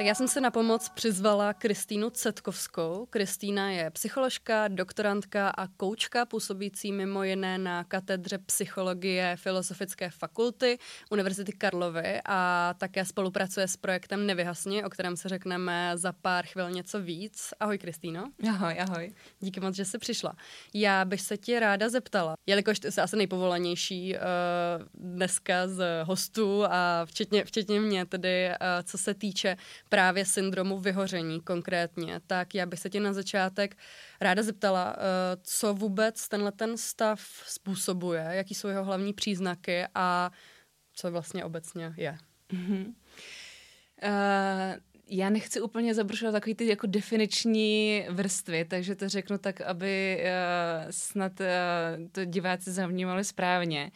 Tak já jsem se na pomoc přizvala Kristýnu Cetkovskou. Kristýna je psycholožka, doktorantka a koučka působící mimo jiné na katedře psychologie Filozofické fakulty Univerzity Karlovy a také spolupracuje s projektem Nevyhasni, o kterém se řekneme za pár chvil něco víc. Ahoj Kristýno. Ahoj, ahoj. Díky moc, že jsi přišla. Já bych se ti ráda zeptala, jelikož ty jsi asi nejpovolanější uh, dneska z hostů a včetně, včetně mě tedy, uh, co se týče právě syndromu vyhoření konkrétně, tak já bych se tě na začátek ráda zeptala, uh, co vůbec tenhle ten stav způsobuje, jaký jsou jeho hlavní příznaky a co vlastně obecně je. Mm-hmm. Uh, já nechci úplně zabrušovat takový ty jako definiční vrstvy, takže to řeknu tak, aby uh, snad uh, to diváci zavnímali správně.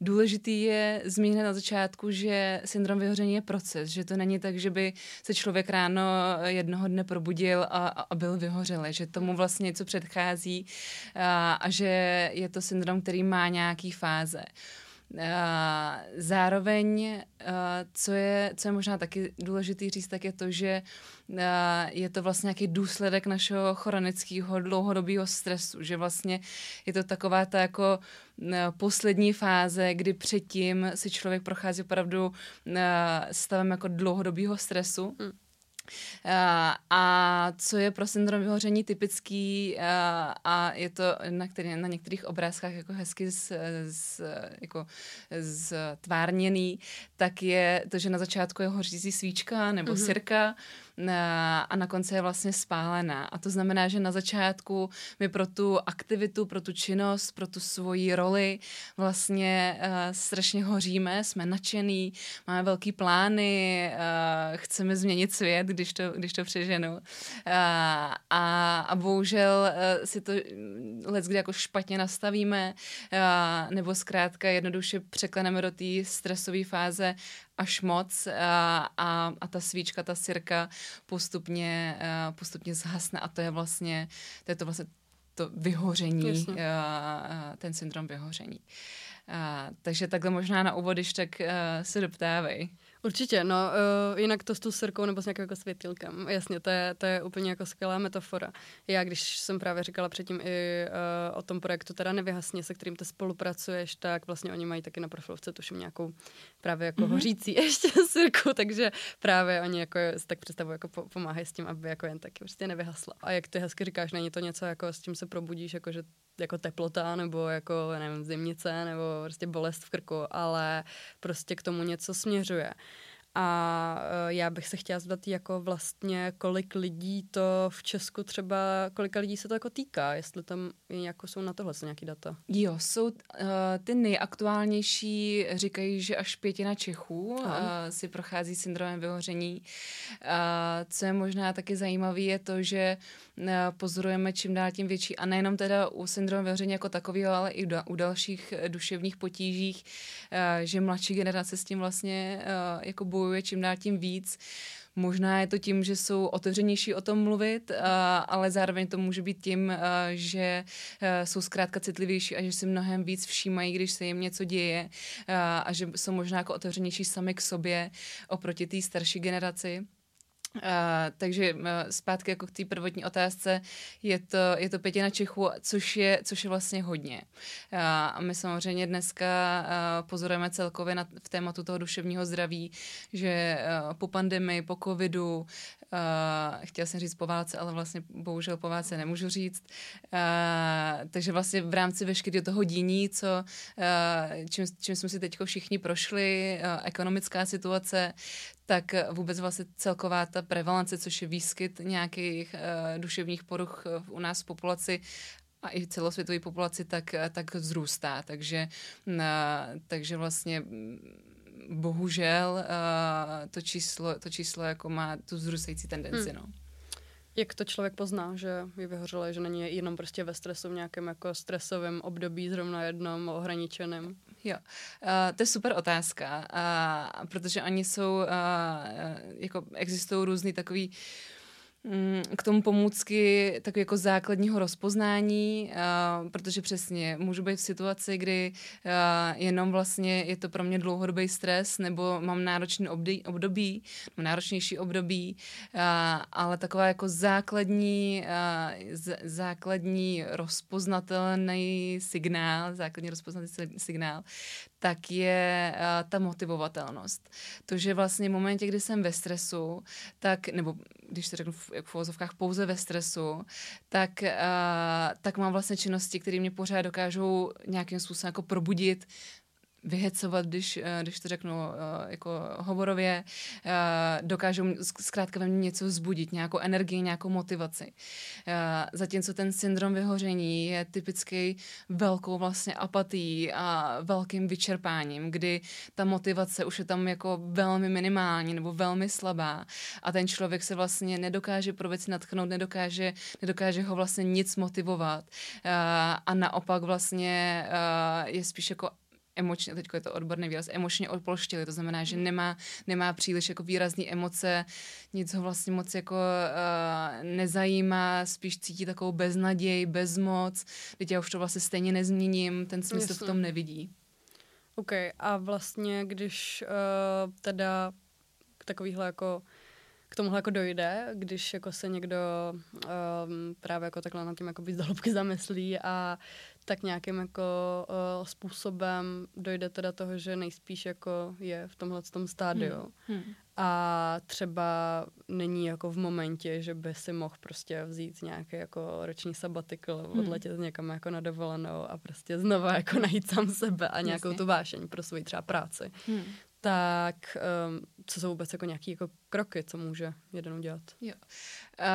Důležitý je zmínit na začátku, že syndrom vyhoření je proces, že to není tak, že by se člověk ráno jednoho dne probudil a, a byl vyhořelý, že tomu vlastně něco předchází a, a že je to syndrom, který má nějaký fáze. Uh, Zároveň, co je, co je možná taky důležitý říct, tak je to, že je to vlastně nějaký důsledek našeho chronického dlouhodobého stresu, že vlastně je to taková ta jako poslední fáze, kdy předtím si člověk prochází opravdu stavem jako dlouhodobého stresu. Hmm a co je pro syndrom vyhoření typický a, a je to na, který, na některých obrázkách jako hezky z, z, jako tvárněný, tak je to, že na začátku je hořící svíčka nebo mm-hmm. sirka a na konci je vlastně spálená. A to znamená, že na začátku my pro tu aktivitu, pro tu činnost, pro tu svoji roli vlastně uh, strašně hoříme, jsme nadšený, máme velký plány, uh, chceme změnit svět, když to, když to přeženu. Uh, a, a bohužel uh, si to let kdy jako špatně nastavíme, uh, nebo zkrátka jednoduše překleneme do té stresové fáze až moc a, a, a ta svíčka, ta sirka postupně, postupně zhasne a to je vlastně, to je to vlastně to vyhoření, a, ten syndrom vyhoření. A, takže takhle možná na úvod, když tak uh, se doptávej. Určitě, no uh, jinak to s tou srkou nebo s nějakým jako světilkem, jasně, to je, to je úplně jako skvělá metafora. Já, když jsem právě říkala předtím i uh, o tom projektu teda Nevyhasně, se kterým ty spolupracuješ, tak vlastně oni mají taky na profilovce tuším nějakou právě jako mm-hmm. hořící ještě sirku, takže právě oni jako tak představují, jako pomáhají s tím, aby jako jen taky prostě nevyhasla. A jak ty hezky říkáš, není to něco jako s tím se probudíš, jako že jako teplota nebo jako, nevím, zimnice nebo prostě bolest v krku, ale prostě k tomu něco směřuje. A e, já bych se chtěla zeptat, jako vlastně, kolik lidí to v Česku třeba, kolika lidí se to jako týká, jestli tam jako jsou na tohle nějaký data? Jo, jsou uh, ty nejaktuálnější, říkají, že až pětina Čechů uh, si prochází syndromem vyhoření. Uh, co je možná taky zajímavé, je to, že uh, pozorujeme čím dál tím větší, a nejenom teda u syndromu vyhoření jako takového, ale i u dalších duševních potížích, uh, že mladší generace s tím vlastně uh, jako bojují bojuje čím dál tím víc. Možná je to tím, že jsou otevřenější o tom mluvit, ale zároveň to může být tím, že jsou zkrátka citlivější a že si mnohem víc všímají, když se jim něco děje a že jsou možná jako otevřenější sami k sobě oproti té starší generaci. Uh, takže uh, zpátky jako k té prvotní otázce, je to, je to pětina Čechů, což je, což je vlastně hodně. Uh, a my samozřejmě dneska uh, pozorujeme celkově na, v tématu toho duševního zdraví, že uh, po pandemii, po covidu, uh, chtěla jsem říct po válce, ale vlastně bohužel po válce nemůžu říct, uh, takže vlastně v rámci veškerého toho díní, co, uh, čím, čím jsme si teď všichni prošli, uh, ekonomická situace, tak vůbec vlastně celková ta prevalence, což je výskyt nějakých uh, duševních poruch u nás v populaci, a i celosvětové populaci, tak, tak vzrůstá. Takže, uh, takže vlastně mm, bohužel uh, to číslo, to číslo jako má tu vzrůstající tendenci. Hmm. No. Jak to člověk pozná, že je vyhořelé, že není jenom prostě ve stresu v nějakém jako stresovém období, zrovna jednom ohraničeném? Jo, uh, to je super otázka, uh, protože oni jsou, uh, jako existují různý takový mm, k tomu pomůcky tak jako základního rozpoznání, uh, protože přesně můžu být v situaci, kdy uh, jenom vlastně je to pro mě dlouhodobý stres nebo mám náročný období, období náročnější období, uh, ale taková jako základní, z, základní rozpoznatelný signál, základní rozpoznatelný signál, tak je ta motivovatelnost. To, že vlastně v momentě, kdy jsem ve stresu, tak, nebo když se řeknu v, v uvozovkách pouze ve stresu, tak, uh, tak mám vlastně činnosti, které mě pořád dokážou nějakým způsobem jako probudit, vyhecovat, když, eh, když to řeknu eh, jako hovorově, eh, dokážou zkrátka ve mně něco vzbudit, nějakou energii, nějakou motivaci. Zatímco ten syndrom vyhoření je typický velkou vlastně apatí a velkým vyčerpáním, kdy ta motivace už je tam jako velmi minimální nebo velmi slabá a ten člověk se vlastně nedokáže pro věci natchnout, nedokáže, nedokáže ho vlastně nic motivovat a naopak vlastně je spíš jako emočně, teď je to odborný výraz, emočně odpolštěli, to znamená, že nemá, nemá příliš jako výrazné emoce, nic ho vlastně moc jako uh, nezajímá, spíš cítí takovou beznaděj, bezmoc, teď já už to vlastně stejně nezměním, ten smysl Jasně. v tom nevidí. OK, a vlastně, když uh, teda k takovýhle jako k tomuhle jako dojde, když jako se někdo um, právě jako takhle na tím jako dohlubky zamyslí a tak nějakým jako uh, způsobem dojde teda toho, že nejspíš jako je v tomhle tom stádiu. Hmm. Hmm. A třeba není jako v momentě, že by si mohl prostě vzít nějaký jako roční sabatikl, hmm. odletět někam jako na dovolenou a prostě znova jako najít sám sebe a nějakou Jasně. tu vášeň pro svoji třeba práci. Hmm tak um, co jsou vůbec jako nějaké jako kroky, co může jeden udělat? Jo. Uh,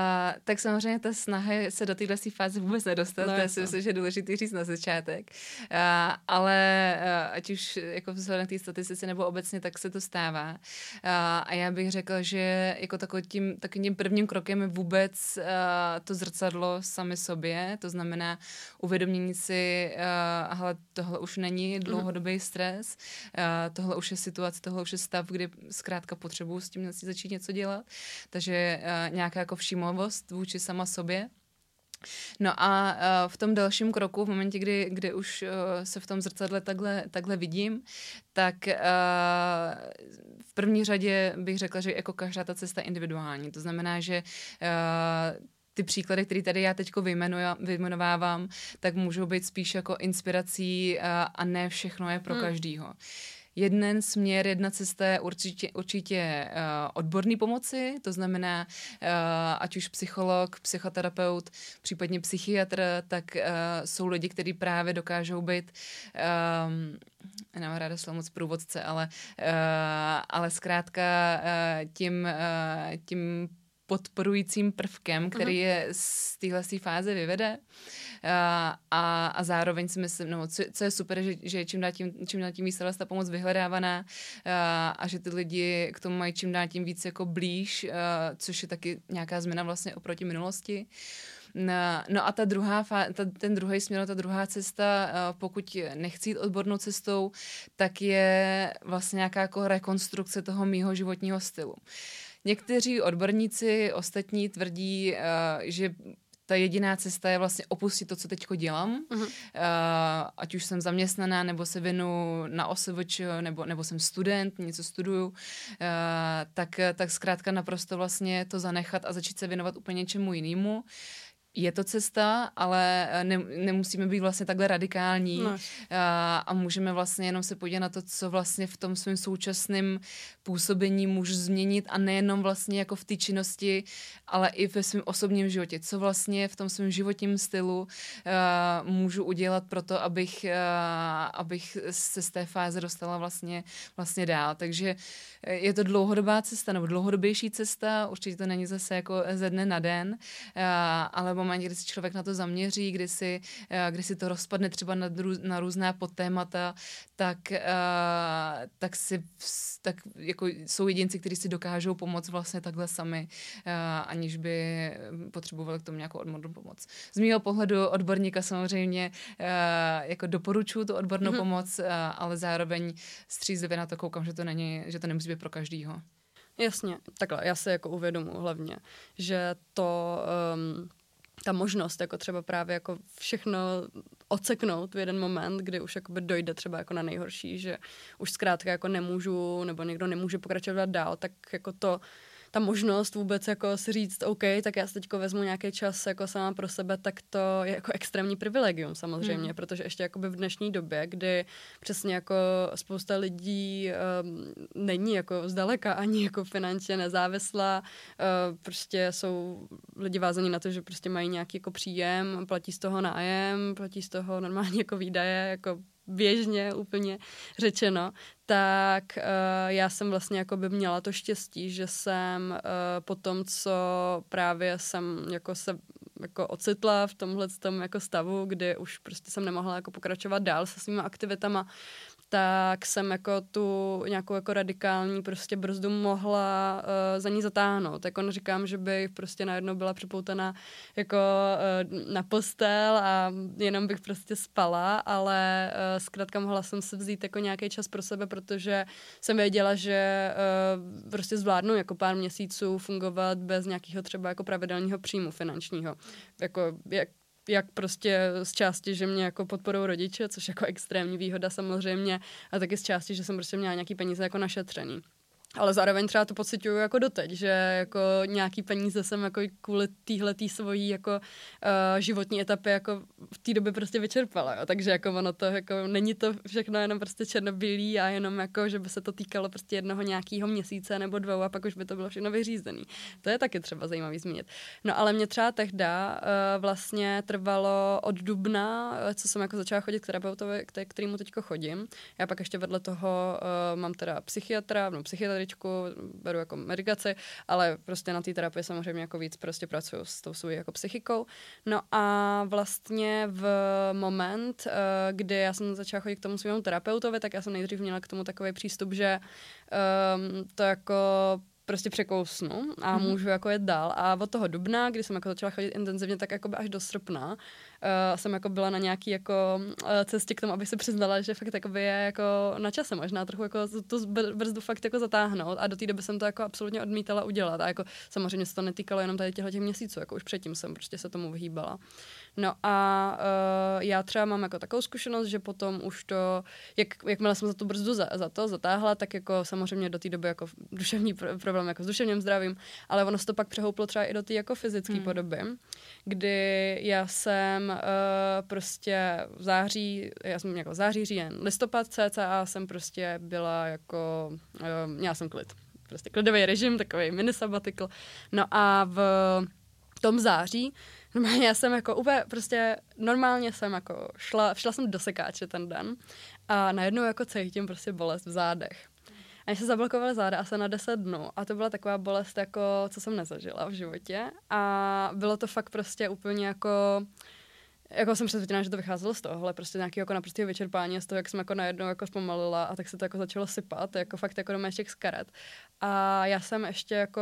tak samozřejmě ta snaha se do téhle fáze vůbec nedostat, no, to si myslím, že je důležité říct na začátek. Uh, ale uh, ať už jako vzhledem k té statistice nebo obecně, tak se to stává. Uh, a já bych řekla, že jako takovým tím, takovým tím prvním krokem je vůbec uh, to zrcadlo sami sobě, to znamená uvědomění si, uh, hele, tohle už není mhm. dlouhodobý stres, uh, tohle už je situace, tohle už je stav, kdy zkrátka potřebuji s tím začít něco dělat. Takže uh, nějaká jako všímavost vůči sama sobě. No a uh, v tom dalším kroku, v momentě, kdy, kdy už uh, se v tom zrcadle takhle, takhle vidím, tak uh, v první řadě bych řekla, že jako každá ta cesta individuální. To znamená, že ty příklady, které tady já teď vyjmenovávám, tak můžou být spíš jako inspirací a ne všechno je pro hmm. každýho jeden směr, jedna cesta je určitě, určitě uh, odborný pomoci, to znamená, uh, ať už psycholog, psychoterapeut, případně psychiatr, tak uh, jsou lidi, kteří právě dokážou být um, nemám ráda slovo moc průvodce, ale, uh, ale zkrátka uh, tím, uh, tím podporujícím prvkem, který uh-huh. je z téhle fáze vyvede. A, a zároveň si myslím, no, co, co je super, že, že čím dál tím, čím dál tím víc ta pomoc vyhledávaná a, a že ty lidi k tomu mají čím dál tím víc jako blíž, a, což je taky nějaká změna vlastně oproti minulosti. No, no a ta druhá, ta, ten druhý směr, ta druhá cesta, pokud nechci jít odbornou cestou, tak je vlastně nějaká jako rekonstrukce toho mýho životního stylu. Někteří odborníci ostatní tvrdí, uh, že ta jediná cesta je vlastně opustit to, co teď dělám, uh-huh. uh, ať už jsem zaměstnaná, nebo se věnu na OSVČ, nebo, nebo jsem student, něco studuju, uh, tak, tak zkrátka naprosto vlastně to zanechat a začít se věnovat úplně něčemu jinému. Uh, je to cesta, ale eh, ne, nemusíme být vlastně takhle radikální no. a, a můžeme vlastně jenom se podívat na to, co vlastně v tom svém současném působení můžu změnit a nejenom vlastně jako v té činnosti, ale i ve svém osobním životě. Co vlastně v tom svém životním stylu uh, můžu udělat pro to, abych, uh, abych se z té fáze dostala vlastně, vlastně dál. Takže je to dlouhodobá cesta nebo dlouhodobější cesta, určitě to není zase jako ze dne na den, uh, ale momentě, kdy se člověk na to zaměří, kdy si, uh, kdy si to rozpadne třeba na, dru, na různá podtémata, tak, uh, tak si tak jako jsou jedinci, kteří si dokážou pomoct vlastně takhle sami, uh, aniž by potřebovali k tomu nějakou odbornou pomoc. Z mého pohledu odborníka samozřejmě jako doporučuji tu odbornou mm-hmm. pomoc, ale zároveň střízlivě na to koukám, že to není, že to nemusí být pro každýho. Jasně, takhle, já se jako uvědomu hlavně, že to, um, ta možnost jako třeba právě jako všechno oceknout v jeden moment, kdy už jakoby dojde třeba jako na nejhorší, že už zkrátka jako nemůžu, nebo někdo nemůže pokračovat dál, tak jako to ta možnost vůbec jako si říct, OK, tak já si teď vezmu nějaký čas jako sama pro sebe, tak to je jako extrémní privilegium samozřejmě, hmm. protože ještě jakoby v dnešní době, kdy přesně jako spousta lidí um, není jako zdaleka ani jako finančně nezávislá, uh, prostě jsou lidi vázaní na to, že prostě mají nějaký jako příjem, platí z toho nájem, platí z toho normálně jako výdaje, jako běžně úplně řečeno, tak uh, já jsem vlastně jako by měla to štěstí, že jsem uh, po tom, co právě jsem jako se jako ocitla v tomhle tom jako stavu, kdy už prostě jsem nemohla jako pokračovat dál se svými aktivitama, tak jsem jako tu nějakou jako radikální prostě brzdu mohla uh, za ní zatáhnout. Jako říkám, že bych prostě najednou byla připoutaná jako uh, na postel a jenom bych prostě spala, ale uh, zkrátka mohla jsem se vzít jako nějaký čas pro sebe, protože jsem věděla, že uh, prostě zvládnu jako pár měsíců fungovat bez nějakého třeba jako pravidelného příjmu finančního. Jako, jak, jak prostě z části, že mě jako podporou rodiče, což jako extrémní výhoda samozřejmě, a taky z části, že jsem prostě měla nějaký peníze jako našetřený. Ale zároveň třeba to pocituju jako doteď, že jako nějaký peníze jsem jako kvůli téhle tý svojí jako uh, životní etapy jako v té době prostě vyčerpala, jo. takže jako ono to jako není to všechno jenom prostě černobílý a jenom jako, že by se to týkalo prostě jednoho nějakého měsíce nebo dvou a pak už by to bylo všechno vyřízený. To je taky třeba zajímavý zmínit. No ale mě třeba tehda uh, vlastně trvalo od dubna, uh, co jsem jako začala chodit k terapeutovi, k kterému teďko chodím. Já pak ještě vedle toho uh, mám teda psychiatra, no psychiatra tričku, beru jako medikaci, ale prostě na té terapii samozřejmě jako víc prostě pracuju s tou svou jako psychikou. No a vlastně v moment, eh, kdy já jsem začala chodit k tomu svému terapeutovi, tak já jsem nejdřív měla k tomu takový přístup, že um, to jako prostě překousnu a mm-hmm. můžu jako jet dál. A od toho dubna, kdy jsem jako začala chodit intenzivně, tak jako až do srpna, uh, jsem jako byla na nějaký jako uh, cestě k tomu, aby se přiznala, že fakt jako je jako na čase možná trochu jako tu brzdu fakt jako zatáhnout a do té doby jsem to jako absolutně odmítala udělat a jako samozřejmě se to netýkalo jenom tady těchto těch měsíců, jako už předtím jsem prostě se tomu vyhýbala. No a uh, já třeba mám jako takovou zkušenost, že potom už to, jak, jakmile jsem za tu brzdu za, za to zatáhla, tak jako samozřejmě do té doby jako duševní pr- problém jako s duševním zdravím, ale ono se to pak přehouplo třeba i do té jako fyzické hmm. podoby, kdy já jsem uh, prostě v září, já jsem jako září, říjen, listopad cca jsem prostě byla jako, uh, měla jsem klid. Prostě klidový režim, takový mini sabbatical. No a v tom září Normálně já jsem jako úplně prostě, normálně jsem jako šla, šla jsem do sekáče ten den a najednou jako cítím prostě bolest v zádech. A se zablokovaly záda asi na 10 dnů a to byla taková bolest, jako co jsem nezažila v životě a bylo to fakt prostě úplně jako jako jsem přesvědčená, že to vycházelo z toho, ale prostě nějaký jako naprostého vyčerpání z toho, jak jsem jako najednou jako zpomalila a tak se to jako začalo sypat, jako fakt jako do těch z karet. A já jsem ještě jako,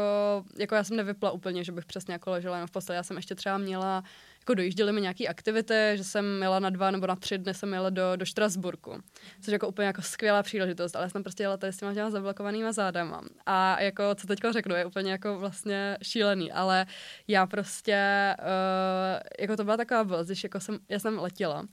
jako já jsem nevypla úplně, že bych přesně jako ležela jenom v posteli, já jsem ještě třeba měla jako dojížděly mi nějaký aktivity, že jsem jela na dva nebo na tři dny jsem jela do, do Štrasburku, což jako úplně jako skvělá příležitost, ale jsem prostě jela tady s těma, těma zablokovanýma zádama. A jako, co teďko řeknu, je úplně jako vlastně šílený, ale já prostě, uh, jako to byla taková bolest, když jako jsem, já jsem letěla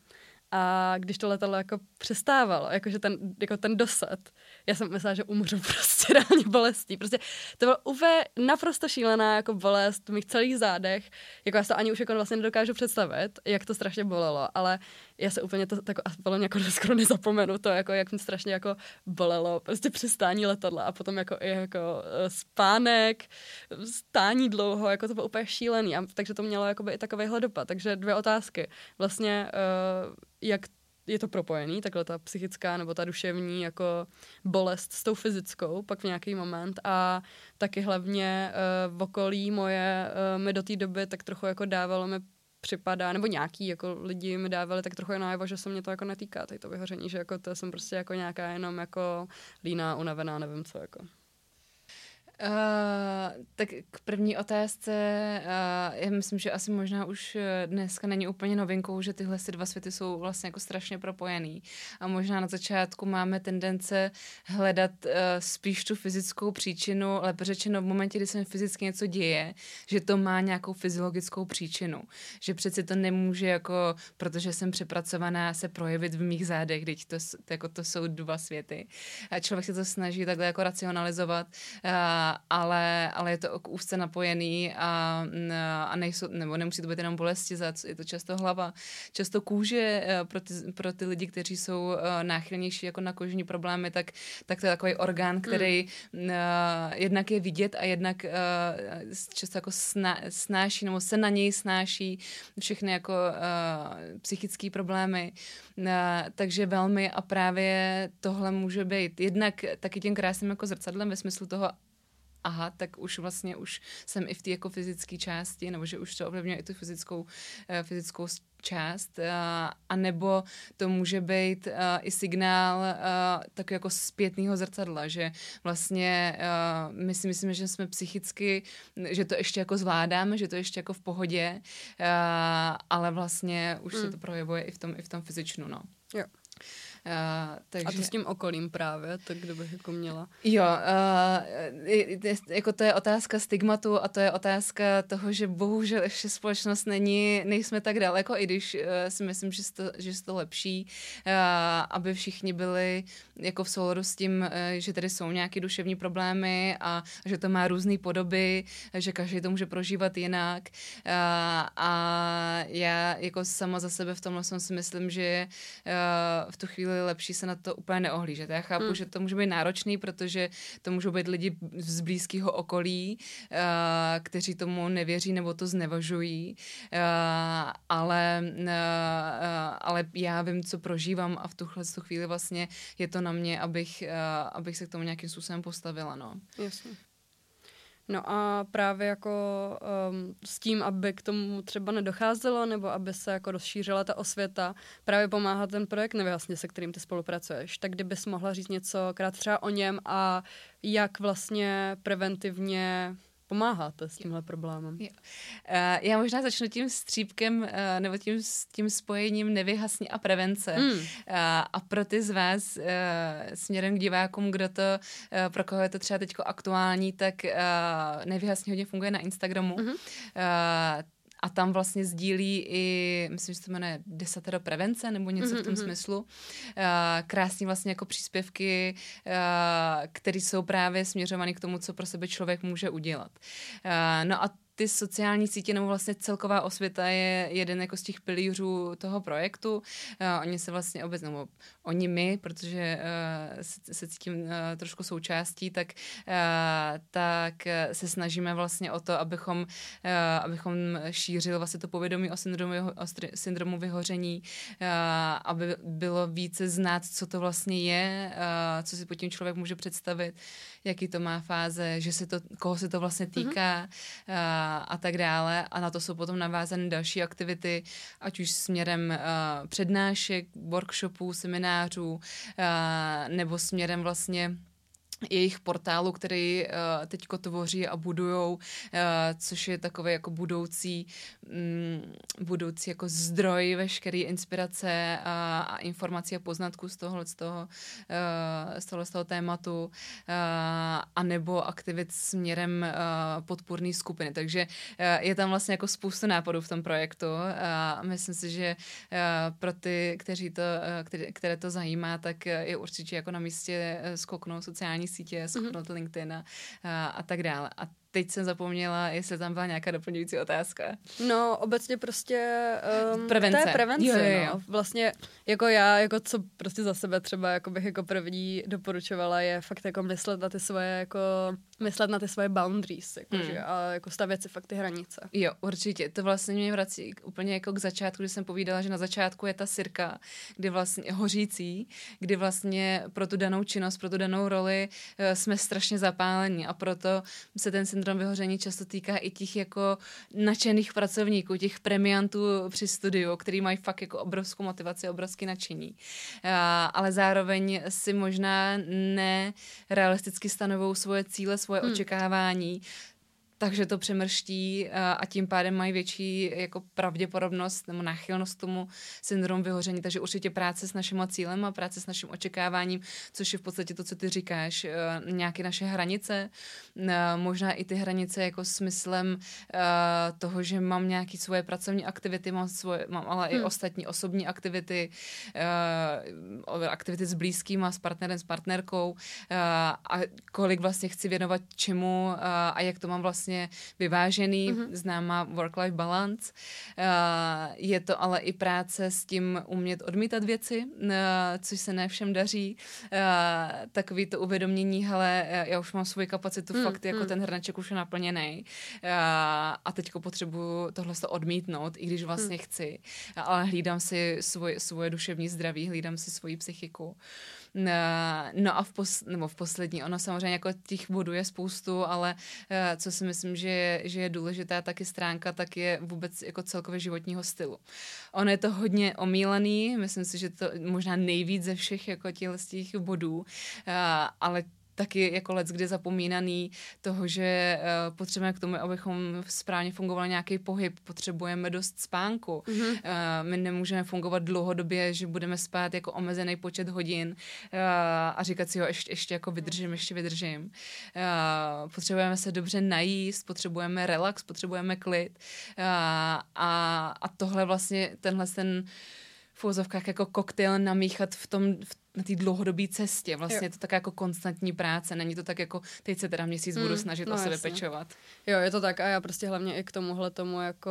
a když to letadlo jako přestávalo, jakože ten, jako ten dosad, já jsem myslela, že umřu prostě reálně bolestí. Prostě to bylo úplně naprosto šílená jako bolest v mých celých zádech. Jako já se ani už jako vlastně nedokážu představit, jak to strašně bolelo, ale já se úplně to tak mě jako skoro nezapomenu to, jako jak mě strašně jako bolelo, prostě přistání letadla a potom jako i jako eh, spánek, stání dlouho, jako to bylo úplně šílený, a, takže to mělo jako by i takovýhle dopad. Takže dvě otázky. Vlastně uh, jak je to propojený, takhle ta psychická nebo ta duševní jako bolest s tou fyzickou pak v nějaký moment a taky hlavně uh, v okolí moje uh, mi do té doby tak trochu jako dávalo mi připadá, nebo nějaký jako lidi mi dávali tak trochu najevo, že se mě to jako netýká, tady to vyhoření, že jako to jsem prostě jako nějaká jenom jako líná, unavená, nevím co jako. Uh, tak k první otázce, uh, já myslím, že asi možná už dneska není úplně novinkou, že tyhle dva světy jsou vlastně jako strašně propojený. A možná na začátku máme tendence hledat uh, spíš tu fyzickou příčinu, lépe řečeno v momentě, kdy se fyzicky něco děje, že to má nějakou fyziologickou příčinu. Že přeci to nemůže jako, protože jsem přepracovaná, se projevit v mých zádech, teď to, to, jako to jsou dva světy. A člověk se to snaží takhle jako racionalizovat. Uh, ale, ale je to úzce napojený a, a nejsou, nebo nemusí to být jenom bolesti, je to často hlava, často kůže eh, pro ty, pro ty lidi, kteří jsou eh, náchylnější jako na kožní problémy, tak, tak to je takový orgán, který mm. jednak je vidět a jednak často jako sná, snáší, nebo se na něj snáší všechny jako psychické problémy. Takže velmi a právě tohle může být jednak taky tím krásným jako zrcadlem ve smyslu toho, aha, tak už vlastně už jsem i v té jako fyzické části, nebo že už to ovlivňuje i tu fyzickou, uh, fyzickou část, uh, a nebo to může být uh, i signál uh, tak jako zpětného zrcadla, že vlastně uh, my si myslíme, že jsme psychicky, že to ještě jako zvládáme, že to ještě jako v pohodě, uh, ale vlastně už mm. se to projevuje i v tom, i v tom fyzičnu, no. Jo. Uh, takže... A to s tím okolím právě, tak kdo bych jako měla? Jo, uh, jako to je otázka stigmatu a to je otázka toho, že bohužel ještě společnost není, nejsme tak daleko, i když uh, si myslím, že to, že to lepší, uh, aby všichni byli jako v souladu s tím, uh, že tady jsou nějaké duševní problémy a že to má různé podoby, že každý to může prožívat jinak uh, a já jako sama za sebe v tomhle jsem si myslím, že uh, v tu chvíli chvíli lepší se na to úplně neohlížet. Já chápu, hmm. že to může být náročný, protože to můžou být lidi z blízkého okolí, uh, kteří tomu nevěří nebo to znevažují, uh, ale, uh, ale já vím, co prožívám a v tuhle tu chvíli vlastně je to na mě, abych, abych se k tomu nějakým způsobem postavila. No. Jasně. No a právě jako um, s tím, aby k tomu třeba nedocházelo, nebo aby se jako rozšířila ta osvěta, právě pomáhá ten projekt Nevyhasně, se kterým ty spolupracuješ. Tak kdybys mohla říct něco krát třeba o něm a jak vlastně preventivně pomáháte s tímhle problémem? Jo. Uh, já možná začnu tím střípkem uh, nebo tím, tím spojením nevyhasně a prevence. Mm. Uh, a pro ty z vás uh, směrem k divákům, kdo to, uh, pro koho je to třeba teď aktuální, tak uh, nevyhasně hodně funguje na Instagramu. Mm-hmm. Uh, a tam vlastně sdílí i, myslím, že se to jmenuje desatero prevence nebo něco mm-hmm. v tom mhm. smyslu. Uh, krásný vlastně jako příspěvky, uh, které jsou právě směřované k tomu, co pro sebe člověk může udělat. Uh, no a ty sociální sítě nebo vlastně celková osvěta je jeden jako z těch pilířů toho projektu. Uh, oni se vlastně obecně, nebo oni my, protože uh, se, se cítím uh, trošku součástí, tak, uh, tak se snažíme vlastně o to, abychom, uh, abychom šířili vlastně to povědomí o syndromu, o syndromu vyhoření, uh, aby bylo více znát, co to vlastně je, uh, co si pod tím člověk může představit, jaký to má fáze, že se to, koho se to vlastně mhm. týká mm-hmm. uh, a tak dále. A na to jsou potom navázané další aktivity, ať už směrem uh, přednášek, workshopů, seminářů, seminářů eh, nebo směrem vlastně jejich portálu, který uh, teďko tvoří a budujou, uh, což je takový jako budoucí, um, budoucí jako zdroj veškeré inspirace a, a informací a poznatků z tohohle z toho, uh, z tohohle z toho tématu uh, a nebo aktivit směrem uh, podpůrné skupiny. Takže uh, je tam vlastně jako spoustu nápadů v tom projektu a myslím si, že uh, pro ty, kteří to, uh, které, to zajímá, tak je určitě jako na místě skoknout sociální sítě, schopnout mm-hmm. LinkedIn a, a, a tak dále. A teď jsem zapomněla, jestli tam byla nějaká doplňující otázka. No, obecně prostě um, prevence. To je prevence, jo, jo, jo. No. Vlastně jako já, jako co prostě za sebe třeba jako bych jako první doporučovala je fakt jako myslet na ty svoje jako myslet na ty svoje boundaries, jako, hmm. že, a jako stavět si fakt ty hranice. Jo, určitě. To vlastně mě vrací úplně jako k začátku, kdy jsem povídala, že na začátku je ta sirka, kdy vlastně hořící, kdy vlastně pro tu danou činnost, pro tu danou roli uh, jsme strašně zapálení a proto se ten syndrom vyhoření často týká i těch jako nadšených pracovníků, těch premiantů při studiu, který mají fakt jako obrovskou motivaci, obrovský nadšení. Ale zároveň si možná nerealisticky stanovou svoje cíle, svoje hmm. očekávání, takže to přemrští a tím pádem mají větší jako pravděpodobnost nebo náchylnost tomu syndrom vyhoření. Takže určitě práce s naším cílem a práce s naším očekáváním, což je v podstatě to, co ty říkáš, e, nějaké naše hranice, e, možná i ty hranice jako smyslem toho, že mám nějaké svoje pracovní aktivity, mám, svoje, mám ale hmm. i ostatní osobní aktivity, aktivity s blízkým a s partnerem, s partnerkou a kolik vlastně chci věnovat čemu a jak to mám vlastně vlastně vyvážený, mm-hmm. známá work-life balance. Uh, je to ale i práce s tím umět odmítat věci, uh, což se ne všem daří. Uh, takový to uvědomění, hele, já už mám svoji kapacitu, mm, fakt jako mm. ten hrneček už je naplněný uh, a teďko potřebuju tohle to odmítnout, i když vlastně mm. chci, ale hlídám si svoje, svoje duševní zdraví, hlídám si svoji psychiku. Uh, No a v, pos, nebo v poslední, ono samozřejmě jako těch bodů je spoustu, ale eh, co si myslím, že je, že je důležitá taky stránka, tak je vůbec jako celkově životního stylu. Ono je to hodně omílený, myslím si, že to možná nejvíc ze všech jako těch bodů, eh, ale taky jako let kdy zapomínaný toho, že uh, potřebujeme k tomu, abychom správně fungovali nějaký pohyb, potřebujeme dost spánku. Mm-hmm. Uh, my nemůžeme fungovat dlouhodobě, že budeme spát jako omezený počet hodin uh, a říkat si, jo, ještě, ještě jako vydržím, ještě vydržím. Uh, potřebujeme se dobře najíst, potřebujeme relax, potřebujeme klid uh, a, a tohle vlastně, tenhle ten v jako koktejl namíchat v tom, v na té dlouhodobé cestě. Vlastně jo. je to tak jako konstantní práce. Není to tak jako, teď se teda měsíc mm, budu snažit no, o sebe jasně. pečovat. Jo, je to tak a já prostě hlavně i k tomuhle tomu jako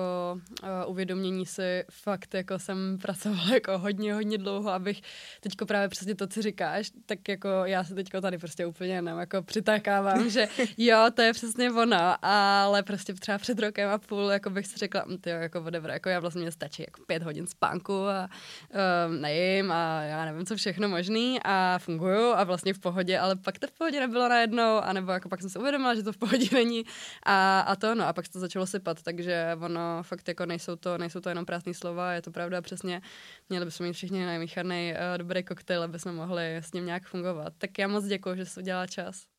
uh, uvědomění si fakt jako jsem pracovala jako hodně, hodně dlouho, abych teďko právě přesně to, co říkáš, tak jako já se teďko tady prostě úplně jenom jako přitakávám, že jo, to je přesně ono, ale prostě třeba před rokem a půl jako bych si řekla, hm, ty jako whatever, jako já vlastně mě stačí jako pět hodin spánku a um, nejím a já nevím, co všechno možné možný a fungují a vlastně v pohodě, ale pak to v pohodě nebylo najednou, anebo jako pak jsem se uvědomila, že to v pohodě není a, a to no a pak se to začalo sypat, takže ono fakt jako nejsou to, nejsou to jenom prázdné slova, je to pravda přesně, měli bychom mít všichni najmíchaný uh, dobrý koktejl, aby jsme mohli s ním nějak fungovat. Tak já moc děkuji, že jsi udělala čas.